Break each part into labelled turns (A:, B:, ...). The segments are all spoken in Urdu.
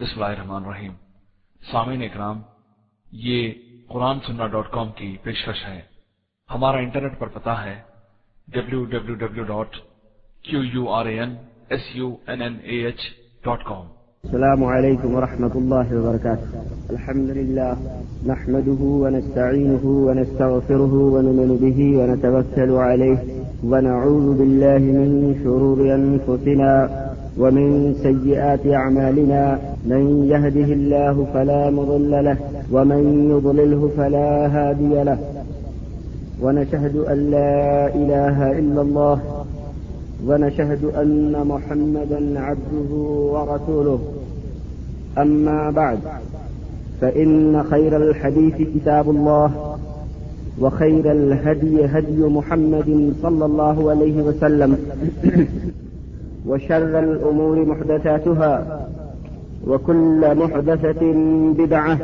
A: بسم اللہ الرحمن الرحیم۔ سامعین اکرام، یہ قرآن سننا ڈاٹ کام کی پیشکش ہے۔ ہمارا انٹرنیٹ پر پتا ہے W W W dot Q U R A N S U N N A H dot com.
B: السلام عليكم ورحمة الله وبركاته الحمد لله نحمده ونستعينه ونستغفره ونؤمن به ونتوكل عليه ونعوذ بالله من شرور أنفسنا ومن سيئات أعمالنا من يهده الله فلا مضل له، ومن يضلله فلا هادي له. ونشهد أن لا إله إلا الله، ونشهد أن محمدا عبده ورسوله. أما بعد، فإن خير الحديث كتاب الله، وخير الهدي هدي محمد صلى الله عليه وسلم، وشر الأمور محدثاتها وكل محدثة بدعة،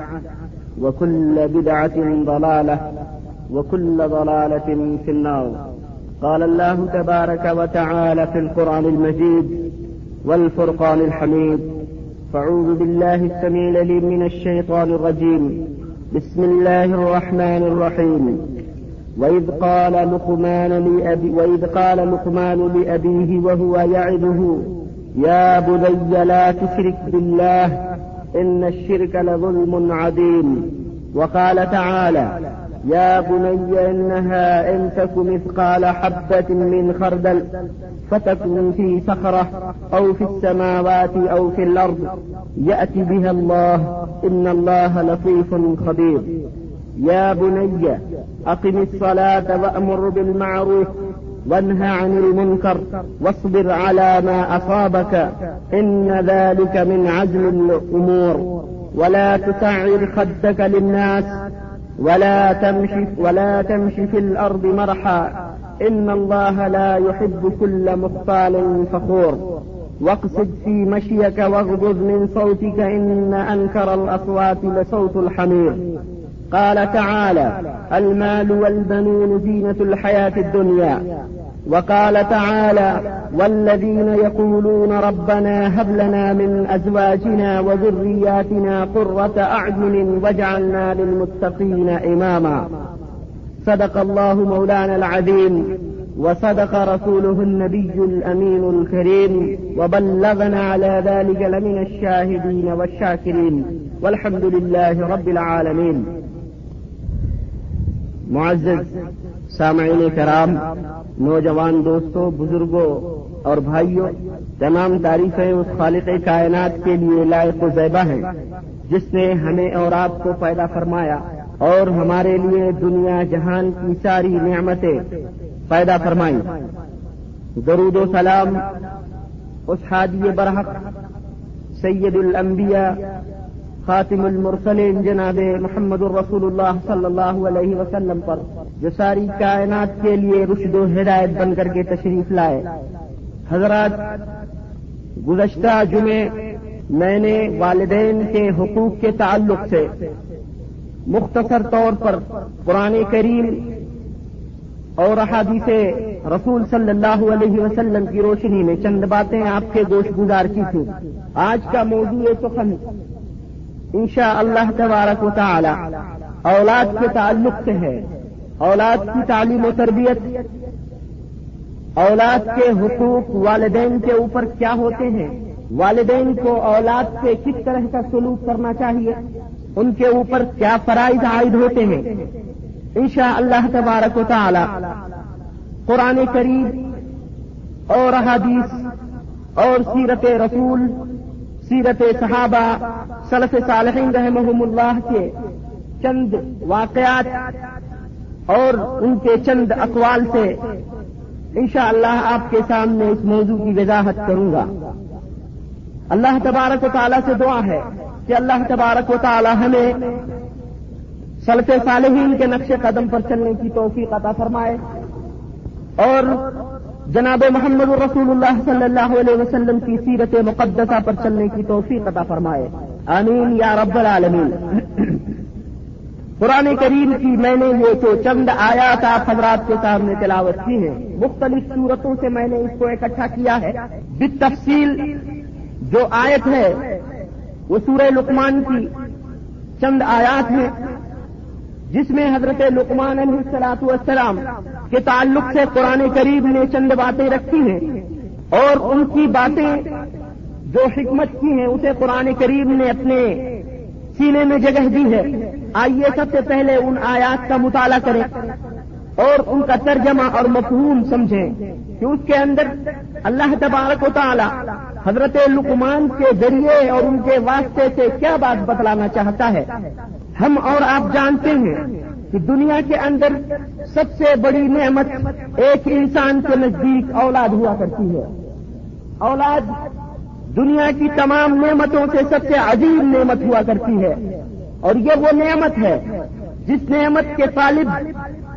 B: وكل بدعة ضلالة، وكل ضلالة في النار. قال الله تبارك وتعالى في القرآن المجيد والفرقان الحميد. فاعوذ بالله السميع العليم من الشيطان الرجيم. بسم الله الرحمن الرحيم. وإذ قال لقمان لأبي، وإذ قال لقمان لأبيه وهو يعظه يا بني لا تشرك بالله إن الشرك لظلم عظيم. وقال تعالى يا بني إنها إن تك مثقال حبة من خردل فتكن في صخرة أو في السماوات أو في الأرض. يأتي بها الله إن الله لطيف خبير. يا بني أقم الصلاة وأمر بالمعروف وانهى عن المنكر واصبر على ما أصابك إن ذلك من عزم الأمور ولا تسعر خدك للناس ولا تمشي ولا تمشي في الأرض مرحا إن الله لا يحب كل مختال فخور واقصد في مشيك واغضض من صوتك إن أنكر الأصوات لصوت الحمير قال تعالى المال والبنون زينة الحياة الدنيا وقال تعالى والذين يقولون ربنا هب لنا من أزواجنا وذرياتنا قرة أعين واجعلنا للمتقين إماما. صدق الله مولانا العظيم، وصدق رسوله النبي الأمين الكريم، وبلغنا على ذلك لمن الشاهدين والشاكرين. والحمد لله رب العالمين. معزز سامعین کرام، نوجوان دوستوں بزرگوں اور بھائیوں تمام تعریفیں اس خالق کائنات کے لیے لائق و زیبہ ہیں، جس نے ہمیں اور آپ کو پیدا فرمایا اور ہمارے لیے دنیا جہان کی ساری نعمتیں پیدا فرمائی درود و سلام اس حادی برحق، سید الانبیاء، خاتم المرسلین جناب محمد الرسول اللہ صلی اللہ علیہ وسلم پر۔ جو ساری کائنات کے لیے رشد و ہدایت بن کر کے تشریف لائے۔ حضرات، گزشتہ جمعے میں نے والدین کے حقوق کے تعلق سے مختصر طور پر قرآن کریم اور احادیث رسول صلی اللہ علیہ وسلم کی روشنی میں چند باتیں آپ کے گوشت گزار کی تھیں۔ آج کا موضوع سخن انشاء اللہ تبارک و تعالی اولاد کے تعلق سے ہے۔ اولاد کی تعلیم و تربیت۔ اولاد کے حقوق والدین کے اوپر کیا ہوتے ہیں؟ والدین کو اولاد سے کس طرح کا سلوک کرنا چاہیے؟ ان کے اوپر کیا فرائض عائد ہوتے ہیں؟ انشاء اللہ تبارک و تعالی قرآن کریم اور احادیث اور سیرت رسول، سیرت صحابہ، سلف صالحین رحمہم اللہ کے چند واقعات اور ان کے چند اقوال سے انشاءاللہ اللہ آپ کے سامنے اس موضوع کی وضاحت کروں گا۔ اللہ تبارک و تعالیٰ سے دعا ہے کہ اللہ تبارک و تعالیٰ ہمیں سلف صالحین کے نقش قدم پر چلنے کی توفیق عطا فرمائے اور جناب محمد الرسول اللہ صلی اللہ علیہ وسلم کی سیرت مقدسہ پر چلنے کی توفیق عطا فرمائے۔ آمین یا رب العالمین۔ قرآن کریم کی میں نے یہ تو چند آیات آپ حضرات کے سامنے تلاوت کی ہے مختلف صورتوں سے میں نے اس کو اکٹھا کیا ہے۔ بت تفصیل جو آیت ہے، وہ سورہ لقمان کی چند آیات ہیں، جس میں حضرت لقمان علیہ السلاط والسلام کے تعلق سے قرآن قریب نے چند باتیں رکھی ہیں اور ان کی باتیں جو حکمت کی ہیں، اسے قرآن کریم نے اپنے سینے میں جگہ دی ہے۔ آئیے سب سے پہلے ان آیات کا مطالعہ کریں اور ان کا ترجمہ اور مفہوم سمجھیں کہ اس کے اندر اللہ تبارک و تعالی حضرت لقمان کے ذریعے اور ان کے واسطے سے کیا بات بتلانا چاہتا ہے؟ ہم اور آپ جانتے ہیں کہ دنیا کے اندر سب سے بڑی نعمت ایک انسان کے نزدیک اولاد ہوا کرتی ہے۔ اولاد دنیا کی تمام نعمتوں سے سب سے عظیم نعمت ہوا کرتی ہے۔ اور یہ وہ نعمت ہے جس نعمت کے طالب،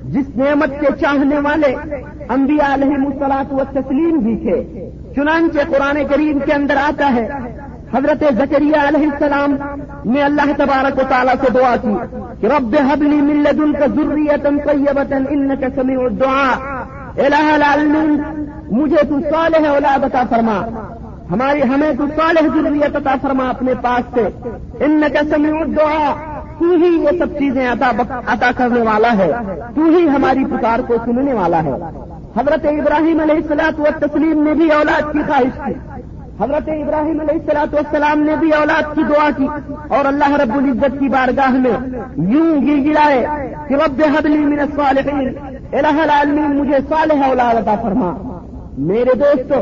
B: جس نعمت کے چاہنے والے انبیاء علیہ مسلاط و تسلیم بھی تھے۔ چنانچہ قرآن کریم کے اندر آتا ہے، حضرت زکریہ علیہ السلام نے اللہ تبارک و تعالیٰ سے دعا کی کہ رب حبلی ملد ان کا ضروریتن طیبتن ان کا سمیع الدعا الہ العالمین مجھے تو صالح اولاد عطا فرما۔ ہماری ہمیں تو صالح ضروریت عطا فرما اپنے پاس سے ان کا سمیع الدعا تو ہی یہ سب چیزیں عطا کرنے والا ہے، تو ہی ہماری پکار کو سننے والا ہے۔ حضرت ابراہیم علیہ السلاط و تسلیم نے بھی اولاد کی خواہش کی۔ حضرت ابراہیم علیہ السلاط والسلام نے بھی اولاد کی دعا کی۔ اور اللہ رب العزت کی بارگاہ میں یوں گی گرائے کہ رب حبلی من الصالحین، الہ العالمین مجھے صالح اولاد عطا فرما۔ میرے دوست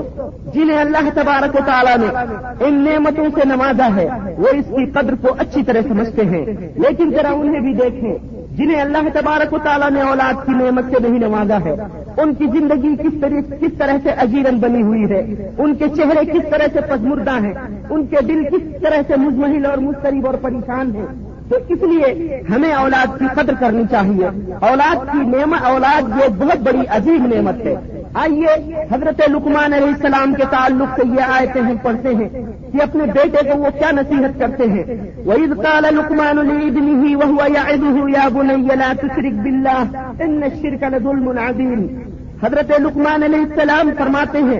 B: جنہیں اللہ تبارک و تعالیٰ نے ان نعمتوں سے نوازا ہے، وہ اس کی قدر کو اچھی طرح سمجھتے ہیں۔ لیکن ذرا انہیں بھی دیکھیں، جنہیں اللہ تبارک و تعالیٰ نے اولاد کی نعمت سے نہیں نوازا ہے، ان کی زندگی کس طرح کس طرح سے عجیرن بنی ہوئی ہے، ان کے چہرے کس طرح سے پسمردہ ہیں، ان کے دل کس طرح سے مزمحل اور مسترب اور پریشان ہیں۔ تو اس لیے ہمیں اولاد کی قدر کرنی چاہیے۔ اولاد کی نعمت، اولاد یہ بہت بڑی عجیب نعمت ہے۔ آئیے، حضرت لکمان علیہ السلام کے تعلق سے یہ آئے ہم پڑھتے ہیں کہ اپنے بیٹے کو وہ کیا نصیحت کرتے ہیں؟ وَإِذْ قَالَ لُقْمَانُ لِإِبْنِهِ وَهُوَ يَعِدُهُ يَا بُنَيَّ لَا تُشْرِكْ بِاللَّهِ إِنَّ الشِّرْكَ لَظُلْمٌ عَظِيمٌ۔ حضرت لکمان علیہ السلام فرماتے ہیں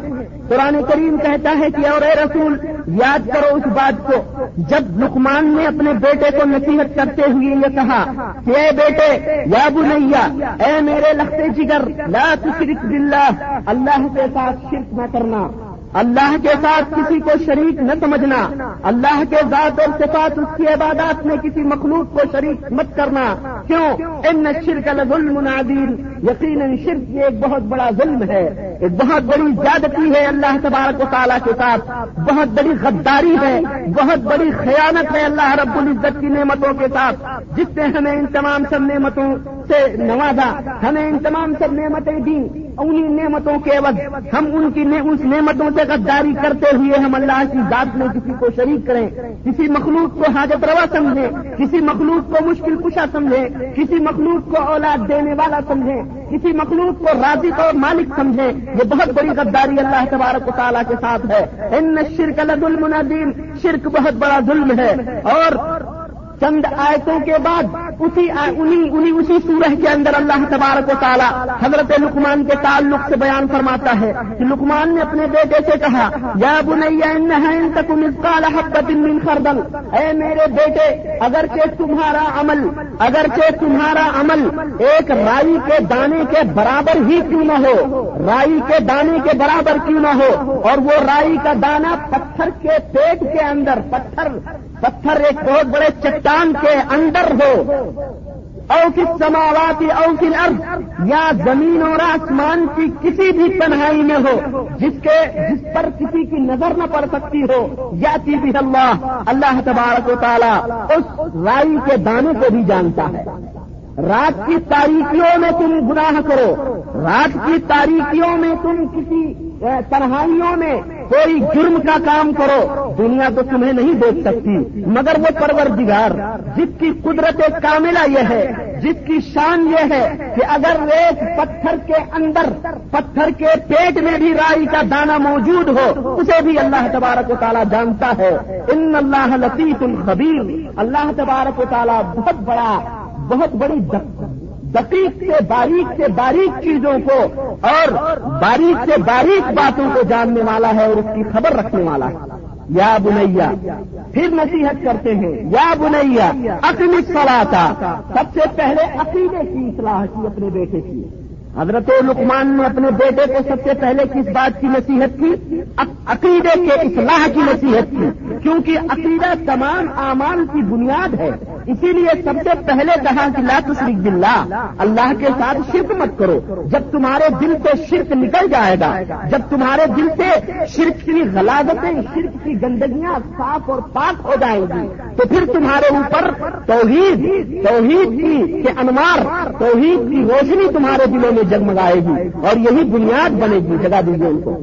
B: قرآن کریم کہتا ہے کہ اور اے رسول، یاد کرو اس بات کو۔ جب لکمان نے اپنے بیٹے کو نصیحت کرتے ہوئے یہ کہا کہ اے بیٹے، یا بنیا، اے میرے لختے جگر، لا تشرک باللہ، اللہ کے ساتھ شرک نہ کرنا۔ اللہ کے ساتھ کسی کو شریک نہ سمجھنا، اللہ کے ذات اور صفات اس کی عبادات میں کسی مخلوق کو شریک مت کرنا۔ کیوں؟ ان شرک ظلم نادین یقیناً شرک یہ ایک بہت بڑا ظلم ہے۔ ایک بہت بڑی زیادتی ہے اللہ تبارک و تعالیٰ کے ساتھ۔ بہت بڑی غداری ہے۔ بہت بڑی خیانت ہے اللہ رب العزت کی نعمتوں کے ساتھ۔ جس نے ہمیں ان تمام سب نعمتوں سے نوازا، ہمیں ان تمام سب نعمتیں دی انہی نعمتوں کے وقت ہم ان کی اس نعمتوں سے غداری کرتے ہوئے ہم اللہ کی ذات میں کسی کو شریک کریں۔ کسی مخلوق کو حاجت روا سمجھیں، کسی مخلوق کو مشکل کشا سمجھیں، کسی مخلوق کو اولاد دینے والا سمجھیں، کسی مخلوق کو رازق اور مالک سمجھیں۔ یہ بہت بڑی غداری اللہ تبارک و تعالیٰ کے ساتھ ہے۔ ان شرک لد المنادین شرک بہت بڑا ظلم ہے۔ اور چند آیتوں کے بعد اسی انہی اسی سورہ کے اندر اللہ تبارک و تعالیٰ حضرت لکمان کے تعلق سے بیان فرماتا ہے کہ لکمان نے اپنے بیٹے سے کہا، یا بنیا من خردل. اے میرے بیٹے اگر کہ تمہارا عمل اگر کہ تمہارا عمل ایک رائی کے دانے کے برابر ہی کیوں نہ ہو، رائی کے دانے کے برابر کیوں نہ ہو، اور وہ رائی کا دانا پتھر کے پیٹ کے اندر پتھر پتھر ایک بہت بڑے چٹان کے اندر ہو۔ او کس سماواتی او کن ارض یا زمین اور آسمان کی کسی بھی تنہائی میں ہو، جس کے، جس پر کسی کی نظر نہ پڑ سکتی ہو یا بھی اللہ اللہ تبارک و تعالی اس رائی کے دانے کو بھی جانتا ہے۔ رات کی تاریخیوں میں تم گناہ کرو، رات کی تاریخیوں میں تم کسی تنہائیوں میں کوئی جرم کا کام کرو، دنیا تو تمہیں نہیں دیکھ سکتی۔ مگر وہ پرور جس کی قدرت کاملہ یہ ہے، جس کی شان یہ ہے کہ اگر ایک پتھر کے اندر، پتھر کے پیٹ میں بھی رائی کا دانہ موجود ہو، اسے بھی اللہ تبارک و تعالیٰ جانتا ہے۔ ان اللہ لطیف الخبیر۔ اللہ تبارک و تعالیٰ بہت بڑا، بہت بڑی دقیق سے باریک سے باریک چیزوں کو اور باریک سے باریک باتوں کو جاننے والا ہے اور اس کی خبر رکھنے والا ہے۔ یا بنیا، پھر نصیحت کرتے ہیں، یا بنیا اپنی صلاح سب سے پہلے عقیدے کی اصلاح کی اپنے بیٹے کی۔ حضرت لقمان نے اپنے بیٹے کو سب سے پہلے کس بات کی نصیحت کی؟ عقیدے کے اصلاح کی نصیحت کی۔ کیونکہ عقیدہ تمام اعمال کی بنیاد ہے۔ اسی لیے سب سے پہلے کہا کہ لا تشرک باللہ، اللہ کے ساتھ شرک مت کرو۔ جب تمہارے دل سے شرک نکل جائے گا، جب تمہارے دل سے شرک کی غلادتیں شرک کی گندگیاں صاف اور پاک ہو جائیں گی، تو پھر تمہارے اوپر توحید توحید کی انوار، توحید کی روشنی تمہارے دلوں میں جگمگائے گی اور یہی بنیاد بنے گی، جگہ دیجیے ان کو۔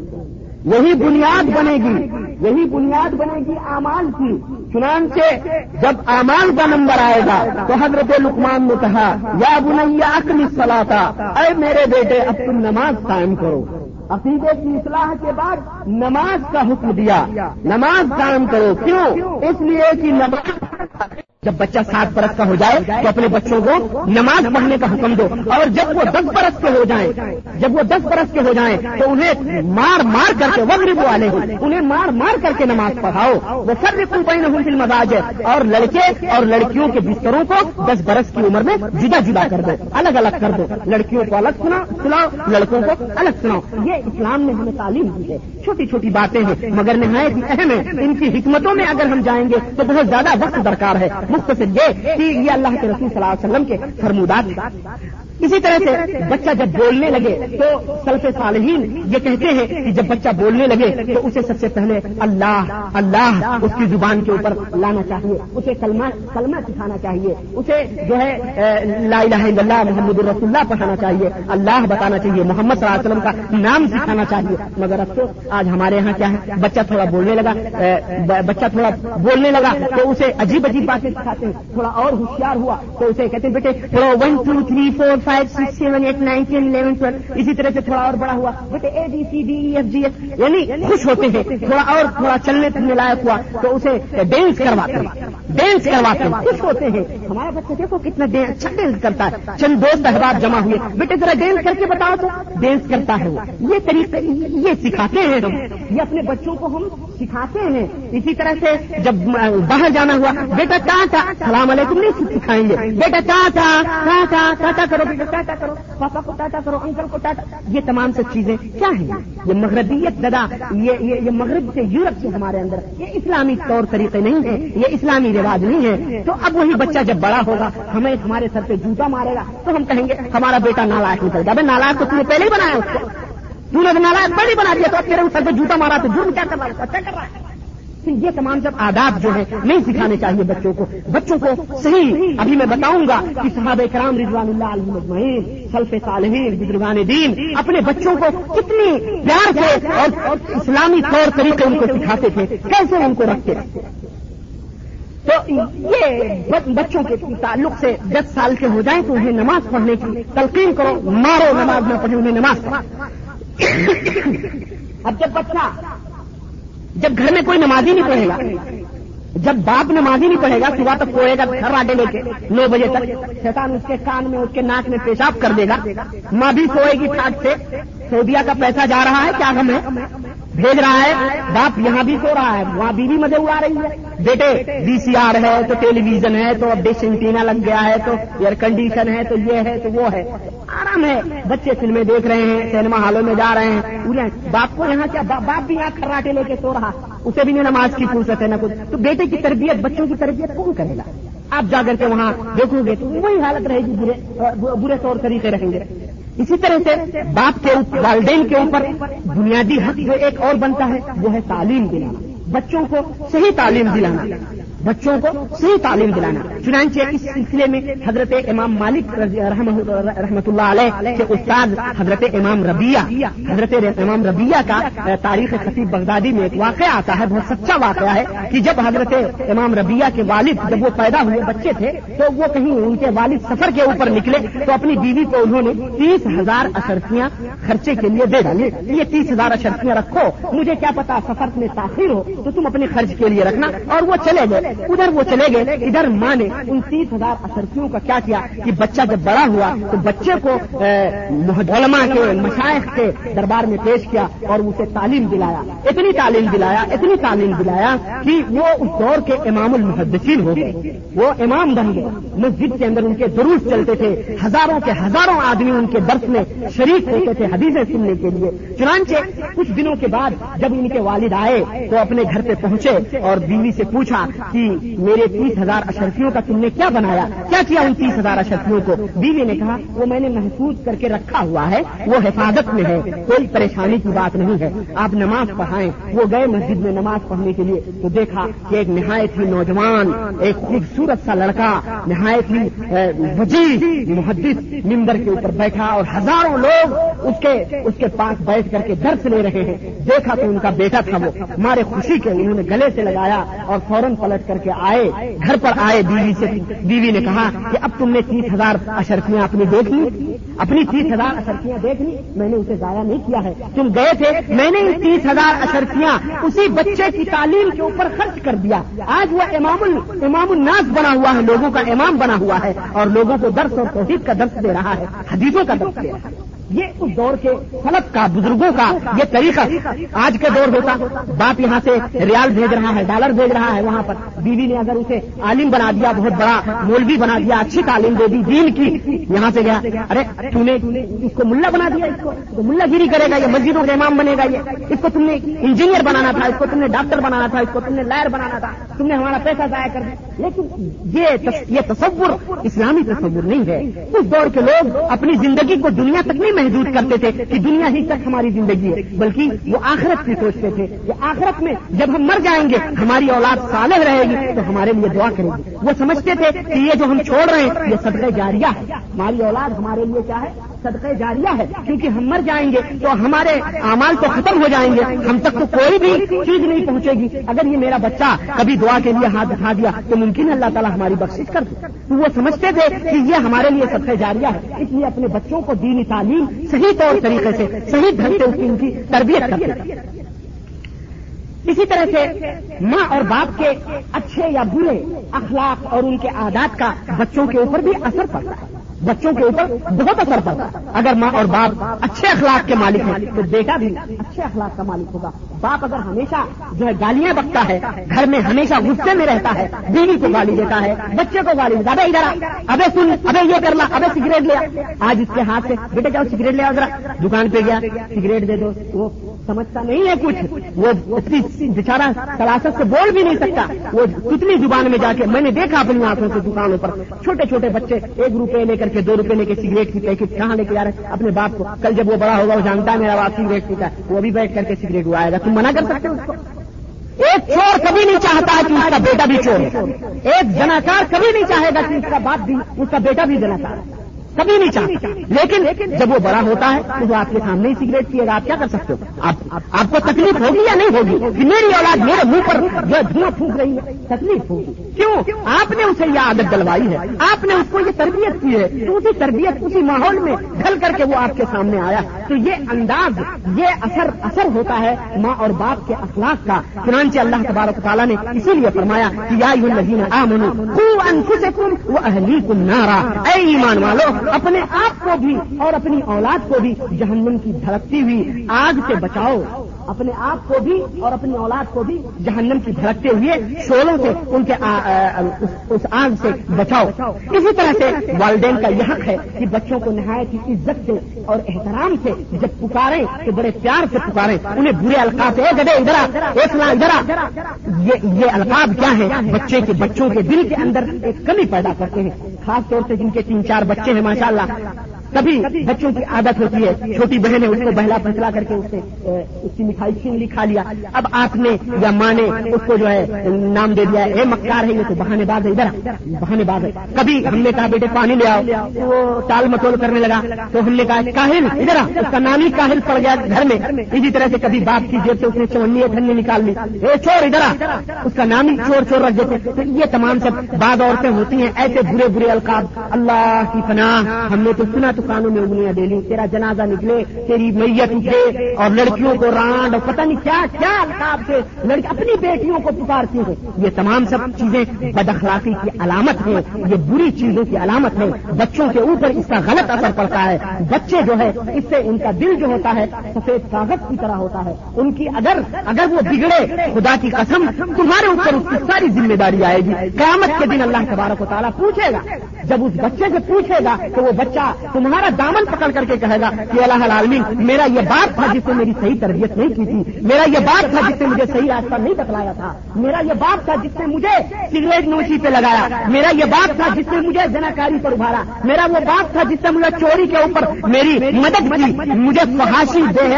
B: یہی بنیاد بنے گی یہی بنیاد بنے گی امال کی۔ چنانچہ جب امال کا نمبر آئے گا تو حضرت لکمان نے کہا، یا بنیا اکم سلاتا اے میرے بیٹے، اب تم نماز قائم کرو۔ عقیدے کی اصلاح کے بعد نماز کا حکم دیا۔ نماز قائم کرو۔ کیوں؟ اس لیے کہ نماز جب بچہ سات برس کا ہو جائے تو اپنے بچوں کو نماز پڑھنے کا حکم دو۔ اور جب وہ دس برس کے ہو جائیں، جب وہ دس برس کے ہو جائیں تو انہیں مار مار کر کے وغیرہ والے ہو انہیں مار مار کر کے نماز پڑھاؤ۔ وہ سب کوئی نہ مزاج ہے اور لڑکے اور لڑکیوں کے بستروں کو دس برس کی عمر میں جدا جدا کر دو۔ الگ الگ کر دو۔ لڑکیوں کو الگ سنا سناؤ لڑکوں کو الگ سناؤ۔ یہ اسلام نے ہمیں تعلیم دی ہے۔ چھوٹی چھوٹی باتیں ہیں، مگر نہایت اہم ہے ان کی حکمتوں میں اگر ہم جائیں گے تو بہت زیادہ وقت درکار ہے۔ مختصر یہ کہ یہ اللہ کے رسول صلی اللہ علیہ وسلم کے فرمودات اسی طرح سے بچہ جب بولنے لگے تو سلف صالحین یہ کہتے ہیں کہ جب بچہ بولنے لگے تو اسے سب سے پہلے اللہ اللہ اس کی زبان کے اوپر لانا چاہیے، اسے کلمہ کلمہ سکھانا چاہیے، اسے جو ہے لا الہ الا اللہ، محمد الرسول اللہ پڑھانا چاہیے، اللہ بتانا چاہیے، محمد صلی اللہ علیہ وسلم کا نام سکھانا چاہیے۔ مگر افسوس، آج ہمارے یہاں کیا ہے؟ بچہ تھوڑا بولنے لگا بچہ تھوڑا بولنے لگا تو اسے عجیب عجیب باتیں سکھاتے ہیں۔ تھوڑا اور ہوشیار ہوا تو اسے کہتے ہیں، بیٹے، تھوڑا one two three four five six seven eight nine ten eleven twelve اسی طرح سے تھوڑا اور بڑا ہوا. But A B C D F G F یعنی خوش ہوتے ہیں. تھوڑا اور تھوڑا چلنے پھرنے لائق ہوا. تو اسے ڈینس کرواتے ہیں. ڈینس کرواتے ہیں۔ خوش ہوتے ہیں۔ ہمارا بچہ دیکھو کتنا اچھا ڈینس کرتا ہے۔ چند دوست احباب جمع ہوئے۔ بیٹے ذرا ڈینس کر کے بتاؤ تو ڈینس کرتا ہے وہ۔ یہ طریقے یہ سکھاتے ہیں ہم۔ یہ اپنے بچوں کو ہم سکھاتے ہیں۔ اسی طرح سے جب باہر جانا ہوا، بیٹا ٹاٹا سلام علیکم، نہیں سکھائیں گے۔ بیٹا ٹاٹا ٹاٹا ٹاٹا کرو، بیٹا ٹاٹا کرو۔ پاپا کو ٹاٹا کرو، انکل کو ٹاٹا۔ یہ تمام سب چیزیں کیا ہیں؟ یہ مغربیت ددا یہ مغرب سے یورپ سے ہمارے اندر۔ یہ اسلامی طور طریقے نہیں ہے یہ اسلامی رواج نہیں ہے تو اب وہی بچہ جب بڑا ہوگا، ہمیں ہمارے سر پہ جوتا مارے گا، تو ہم کہیں گے، ہمارا بیٹا نالائق نکل گا نالائق تو تم نے پہلے ہی بنایا اس کو۔ تم نے نالائق پہلے بنا دیا تو اب تیرے سر پہ جوتا مارا تو جرم کیا کر رہا ہے؟ کر رہا ہے۔ یہ تمام سب آداب جو ہے نہیں سکھانے چاہیے بچوں کو۔ بچوں کو صحیح، ابھی میں بتاؤں گا کہ صحابہ کرام رضوان اللہ علیہ مجمعین سلف صالحین، بزرگان دین، اپنے بچوں کو کتنی پیار سے اور اسلامی طور طریقے ان کو سکھاتے تھے، کیسے ان کو رکھتے تو یہ بچوں کے تعلق سے دس سال کے ہو جائیں تو انہیں نماز پڑھنے کی تلقین کرو، مارو نماز نہ پڑھے انہیں نماز پڑھا اب جب بچہ، جب گھر میں کوئی نمازی نہیں پڑھے گا، جب باپ نمازی نہیں پڑھے گا، صبح تک کوئے گا، گھر آڈے لے کے نو بجے تک، شیطان اس کے کان میں، اس کے ناک میں پیشاب کر دے گا۔ ماں بھی سوئے گی ٹھاٹ سے۔ سعودیا کا پیسہ جا رہا ہے، کیا ہم ہے؟ بھیج رہا ہے، باپ یہاں بھی سو رہا ہے، وہاں بیوی مزے اڑا رہی ہے۔ بیٹے بی سی آر ہے، تو ٹیلی ویژن ہے، تو اب ڈش انٹینا لگ گیا ہے، تو ایئر کنڈیشن ہے، تو یہ ہے، تو وہ ہے۔ آرام ہے، بچے فلمیں دیکھ رہے ہیں، سینما ہالوں میں جا رہے ہیں۔ پورے باپ کو یہاں کیا، باپ بھی یہاں کراٹے لے کے سو رہا۔ اسے بھی نہیں نماز کی فرصت ہے نہ کچھ۔ تو بیٹے کی تربیت، بچوں کی تربیت کون کرے گا؟ آپ جا کر کے وہاں دیکھو گے تو وہی حالت رہے گی، برے برے طور طریقے رہیں گے۔ اسی طرح سے باپ کے والدین کے اوپر بنیادی حق جو ایک اور بنتا ہے، وہ ہے تعلیم دلانا، بچوں کو صحیح تعلیم دلانا۔ بچوں کو صحیح تعلیم دلانا۔ چنانچہ اس سلسلے میں حضرت امام مالک رحمۃ اللہ علیہ کے استاد حضرت امام ربیہ حضرت امام ربیہ کا تاریخ خطیب بغدادی میں ایک واقعہ آتا ہے، بہت سچا واقعہ ہے کہ جب حضرت امام ربیہ کے والد جب وہ پیدا ہوئے بچے تھے تو وہ کہیں ان کے والد سفر کے اوپر نکلے تو اپنی بیوی کو انہوں نے تیس ہزار اشرفیاں خرچے کے لیے دے ڈالی۔ یہ تیس ہزار اشرفیاں رکھو، مجھے کیا پتا سفر میں تاخیر ہو تو تم اپنے خرچ کے لیے رکھنا۔ اور وہ چلے گئے۔ ادھر وہ چلے گئے، ادھر ماں نے ان تیس ہزار اشرفیوں کا کیا کیا کہ بچہ جب بڑا ہوا تو بچے کو علماء کے مشائق کے دربار میں پیش کیا اور اسے تعلیم دلایا۔ اتنی تعلیم دلایا، اتنی تعلیم دلایا کہ وہ اس دور کے امام المحدثین ہو گئے۔ وہ امام بن گئے۔ مسجد کے اندر ان کے ضرور چلتے تھے۔ ہزاروں کے ہزاروں آدمی ان کے درس میں شریک ہوتے تھے حدیثیں سننے کے لیے۔ چنانچہ کچھ دنوں کے بعد جب ان کے والد آئے تو اپنے گھر پہ پہنچے اور بیوی سے پوچھا کہ میرے تیس ہزار اشرفیوں کا تم نے کیا بنایا؟ کیا کیا ان تیس ہزار اشرفیوں کو؟ بیوی نے کہا، وہ میں نے محفوظ کر کے رکھا ہوا ہے، وہ حفاظت میں ہے، کوئی پریشانی کی بات نہیں ہے۔ آپ نماز پڑھائیں، وہ گئے مسجد میں نماز پڑھنے کے لیے، تو دیکھا کہ ایک نہایت ہی نوجوان، ایک خوبصورت سا لڑکا، نہایت ہی وجیح محدث ممبر کے اوپر بیٹھا اور ہزاروں لوگ اس کے اس کے پاس بیٹھ کر کے درس لے رہے ہیں۔ دیکھا تو ان کا بیٹا تھا وہ۔ ہمارے خوشی کے انہوں نے گلے سے لگایا اور فوراً پلٹ کر کر کے آئے، گھر پر آئے بیوی سے۔ بیوی نے کہا کہ اب تم نے تیس ہزار اشرفیاں اپنی دیکھ لی؟ اپنی تیس ہزار اشرفیاں دیکھ لی؟ میں نے اسے ضائع نہیں کیا ہے۔ تم گئے تھے، میں نے ان تیس ہزار اشرفیاں اسی بچے کی تعلیم کے اوپر خرچ کر دیا۔ آج وہ امام امام الناس بنا ہوا ہے، لوگوں کا امام بنا ہوا ہے اور لوگوں کو درس اور توحید کا درس دے رہا ہے، حدیثوں کا درس دے رہا ہے۔ یہ اس دور کے فلک کا، بزرگوں کا یہ طریقہ آج کے دور ہوتا۔ باپ یہاں سے ریال بھیج رہا ہے، ڈالر بھیج رہا ہے، وہاں پر بیوی نے اگر اسے عالم بنا دیا، بہت بڑا مولوی بنا دیا، اچھی تعلیم دے دی، دین کی، یہاں سے گیا۔ ارے تم نے اس کو ملا بنا دیا، اس کو ملا گیری کرے گا، یہ مسجدوں کا امام بنے گا، یہ۔ اس کو تم نے انجینئر بنانا تھا، اس کو تم نے ڈاکٹر بنانا تھا، اس کو تم نے لائر بنانا تھا، تم نے ہمارا پیسہ ضائع کر دیا۔ لیکن یہ تصور، اسلامی تصور نہیں ہے۔ اس دور کے لوگ اپنی زندگی کو دنیا تک نہیں محدود کرتے تھے کہ دنیا ہی تک ہماری زندگی ہے، بلکہ وہ آخرت کی سوچتے تھے کہ آخرت میں جب ہم مر جائیں گے، ہماری اولاد صالح رہے گی، تو ہمارے لیے دعا کرے گی وہ سمجھتے تھے کہ یہ جو ہم چھوڑ رہے ہیں، یہ صدقہ جاریہ ہے۔ ہماری اولاد ہمارے لیے کیا ہے؟ صدقہ جاریہ ہے۔ کیونکہ ہم مر جائیں گے تو ہمارے اعمال تو ختم ہو جائیں گے۔ ہم تک تو کوئی بھی چیز نہیں پہنچے گی۔ اگر یہ میرا بچہ کبھی دعا کے لیے ہاتھ دکھا دیا تو ممکن ہے اللہ تعالیٰ ہماری بخش کر دے۔ تو وہ سمجھتے تھے کہ یہ ہمارے لیے صدقہ جاریہ ہے۔ اس لیے اپنے بچوں کو دینی تعلیم صحیح طور طریقے سے، صحیح ڈھنگ سے ان کی تربیت کرتے اسی طرح سے ماں اور باپ کے اچھے یا برے اخلاق اور ان کے عادات کا بچوں کے اوپر بھی اثر پڑتا ہے۔ بچوں کے اوپر بہت اثر پڑتا ہے۔ اگر ماں اور باپ اچھے اخلاق کے مالک ہیں، تو بیٹا بھی اچھے اخلاق کا مالک ہوگا۔ باپ اگر ہمیشہ جو ہے گالیاں بکتا ہے، گھر میں ہمیشہ غصے میں رہتا ہے، بیوی کو گالی دیتا ہے، بچے کو گالی دیتا ابے ادھر ابے سن، ابے یہ کرنا ابے سگریٹ لیا آج اس کے ہاتھ سے بیٹے جاؤ سگریٹ لیا ذرا۔ دکان پہ گیا، سگریٹ دے دو۔ وہ سمجھتا نہیں ہے کچھ۔ وہ اتنی بچارا کلاست سے بول بھی نہیں سکتا۔ وہ کتنی زبان میں جا کے میں نے دیکھا اپنی آنکھوں سے دکانوں پر۔ چھوٹے چھوٹے بچے ایک روپے لے کر کے دو روپے لے کے سگریٹ کی پیکٹ کہاں لے کے جا رہے اپنے باپ کو۔ کل جب وہ بڑا ہوگا، وہ جانتا ہے میرا باپ سگریٹ پیتا ہے۔ وہ بھی بیٹھ کر کے سگریٹ وہ آئے گا۔ تم منع کر سکتے ہو اس کو؟ ایک چور کبھی نہیں چاہتا کہ اس کا بیٹا بھی چور ایک جناکار کبھی نہیں چاہے گا کہ اس کا باپ بھی، اس کا بیٹا بھی جناکار کبھی نہیں چاہتا۔ لیکن جب وہ بڑا ہوتا ہے تو وہ آپ کے سامنے ہی سگریٹ پیے گا، آپ کیا کر سکتے ہو؟ آپ کو تکلیف ہوگی یا نہیں ہوگی؟ کہ میری اولاد میرے منہ پر جو دھواں پھونک رہی ہے، تکلیف ہوگی۔ کیوں؟ آپ نے اسے یہ عادت ڈلوائی ہے۔ آپ نے اس کو یہ تربیت کی ہے۔ تو اسی تربیت، اسی ماحول میں ڈھل کر کے وہ آپ کے سامنے آیا۔ تو یہ انداز، یہ اثر اثر ہوتا ہے ماں اور باپ کے اخلاق کا۔ چنانچہ اللہ تبارک تعالیٰ نے اسی لیے فرمایا کہ یا وہ اہلی کم نارا۔ اے ایمان والو اپنے آپ کو بھی اور اپنی اولاد کو بھی جہنم کی دھڑکتی ہوئی آگ سے بچاؤ۔ اپنے آپ کو بھی اور اپنی اولاد کو بھی جہنم کی دھڑکتے ہوئے شولوں سے ان کے اس آگ سے بچاؤ۔ اسی طرح سے والدین کا یہ حق ہے کہ بچوں کو نہایت کی عزت سے اور احترام سے جب پکارے تو بڑے پیار سے پکارے انہیں برے القاب سے گدے ادھر ایک ادھر یہ القاب کیا ہے بچے کے بچوں کے دل کے اندر ایک کمی پیدا کرتے ہیں۔ خاص طور سے جن کے تین چار بچے ہیں ماشاء اللہ کبھی بچوں کی عادت ہوتی ہے، چھوٹی بہن ہے اس کو بہلا پھسلا کر کے اسے اس کی مٹھائی چھین لی، کھا لیا۔ اب آپ نے یا ماں نے اس کو جو ہے نام دے دیا ہے مکار ہے یہ تو بہانے باز ہے، ادھر بہانے باز ہے۔ کبھی ہم نے کہا، بیٹے پانی لے آؤ۔ وہ ٹال مٹول کرنے لگا۔ تو ہم نے کہا کاہل، ادھر اس کا نام ہی کاہل پڑ گیا گھر میں۔ اسی طرح سے کبھی باپ کی جیب سے اس نے چونی دھنی نکال لی۔ اے چور، ادھر اس کا نام ہی چور چور رکھ دیتے۔ تو یہ تمام سب بعض عورتیں ہوتی ہیں، ایسے برے برے القاب۔ اللہ کی پناہ، ہم نے تو سنا تو کانوں میں انگلیاں دے لی تیرا جنازہ نکلے، تیری میت اٹھے اور لڑکیوں کو رانڈ اور پتہ نہیں کیا کیا القاب سے لڑکی اپنی بیٹیوں کو پکارتی ہیں۔ یہ تمام سب چیزیں بد اخلاقی کی علامت ہے یہ بری چیزوں کی علامت ہے بچوں کے اوپر اس کا غلط اثر پڑتا ہے۔ بچے جو ہے اس سے ان کا دل جو ہوتا ہے، سفید کاغذ کی طرح ہوتا ہے۔ ان کی اگر اگر وہ بگڑے، خدا کی قسم، تمہارے اوپر اس کی ساری ذمہ داری آئے گی۔ قیامت کے دن اللہ تبارک و تعالیٰ پوچھے گا۔ جب اس بچے سے پوچھے گا تو وہ بچہ تمہارا دامن پکڑ کر کے کہے گا کہ اللہ العالمین، میرا یہ بات تھا جس نے میری صحیح تربیت نہیں کی تھی، میرا یہ بات تھا جس نے مجھے صحیح راستہ نہیں بتلایا تھا، میرا یہ بات تھا جس نے مجھے سگریٹ نوشی پہ لگایا، میرا یہ بات تھا جس نے مجھے جناکاری پر ابھارا، میرا وہ بات تھا جس نے مجھے چوری کے اوپر میری مدد کی، مجھے فحاشی بے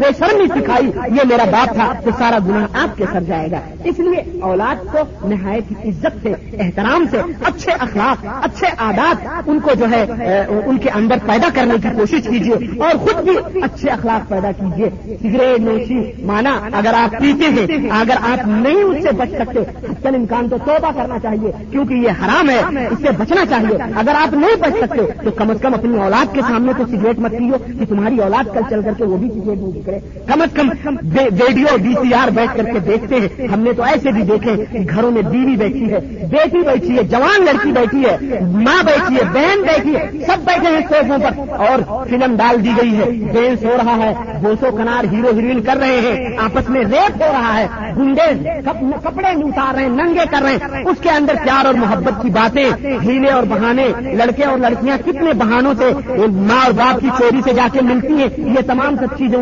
B: بے شرمی سکھائی، یہ میرا باپ تھا تو سارا گناہ آپ کے سر جائے گا۔ اس لیے اولاد کو نہایت عزت سے، احترام سے، اچھے اخلاق، اچھے عادات، ان کو جو ہے ان کے اندر پیدا کرنے کی کوشش کیجیے اور خود بھی اچھے اخلاق پیدا کیجیے سگریٹ، نوشی، مانا، اگر آپ پیتے ہیں، اگر آپ نہیں اس سے بچ سکتے حسن امکان تو توبہ کرنا چاہیے، کیونکہ یہ حرام ہے، اس سے بچنا چاہیے۔ اگر آپ نہیں بچ سکتے، تو کم از کم اپنی اولاد کے سامنے تو سگریٹ مت پیو، کہ تمہاری اولاد کل چل کر کے وہ بھی سگریٹ نہیں بکرے کم از کم ویڈیو ڈی سی آر بیٹھ کر کے دیکھتے ہیں۔ ہم نے تو ایسے بھی دیکھے گھروں میں بیوی بیٹھی ہے، بیٹی بیٹھی ہے، جوان لڑکی بیٹھی ہے، ماں بیٹھی ہے، بہن بیٹھی ہے، سب بیٹھے ہیں۔ پیسوں پر اور فلم ڈال دی گئی ہے۔ بین سو رہا ہے۔ بوسو کنار ہیرو ہیروئن کر رہے ہیں۔ آپس میں ریپ ہو رہا ہے۔ گنڈے کپڑے اتار رہے ہیں، ننگے کر رہے ہیں۔ اس کے اندر پیار اور محبت کی باتیں، ہیلے اور بہانے۔ لڑکے اور لڑکیاں کتنے بہانوں سے ماں اور باپ کی چوری سے جا کے ملتی ہیں۔ یہ تمام سب چیزیں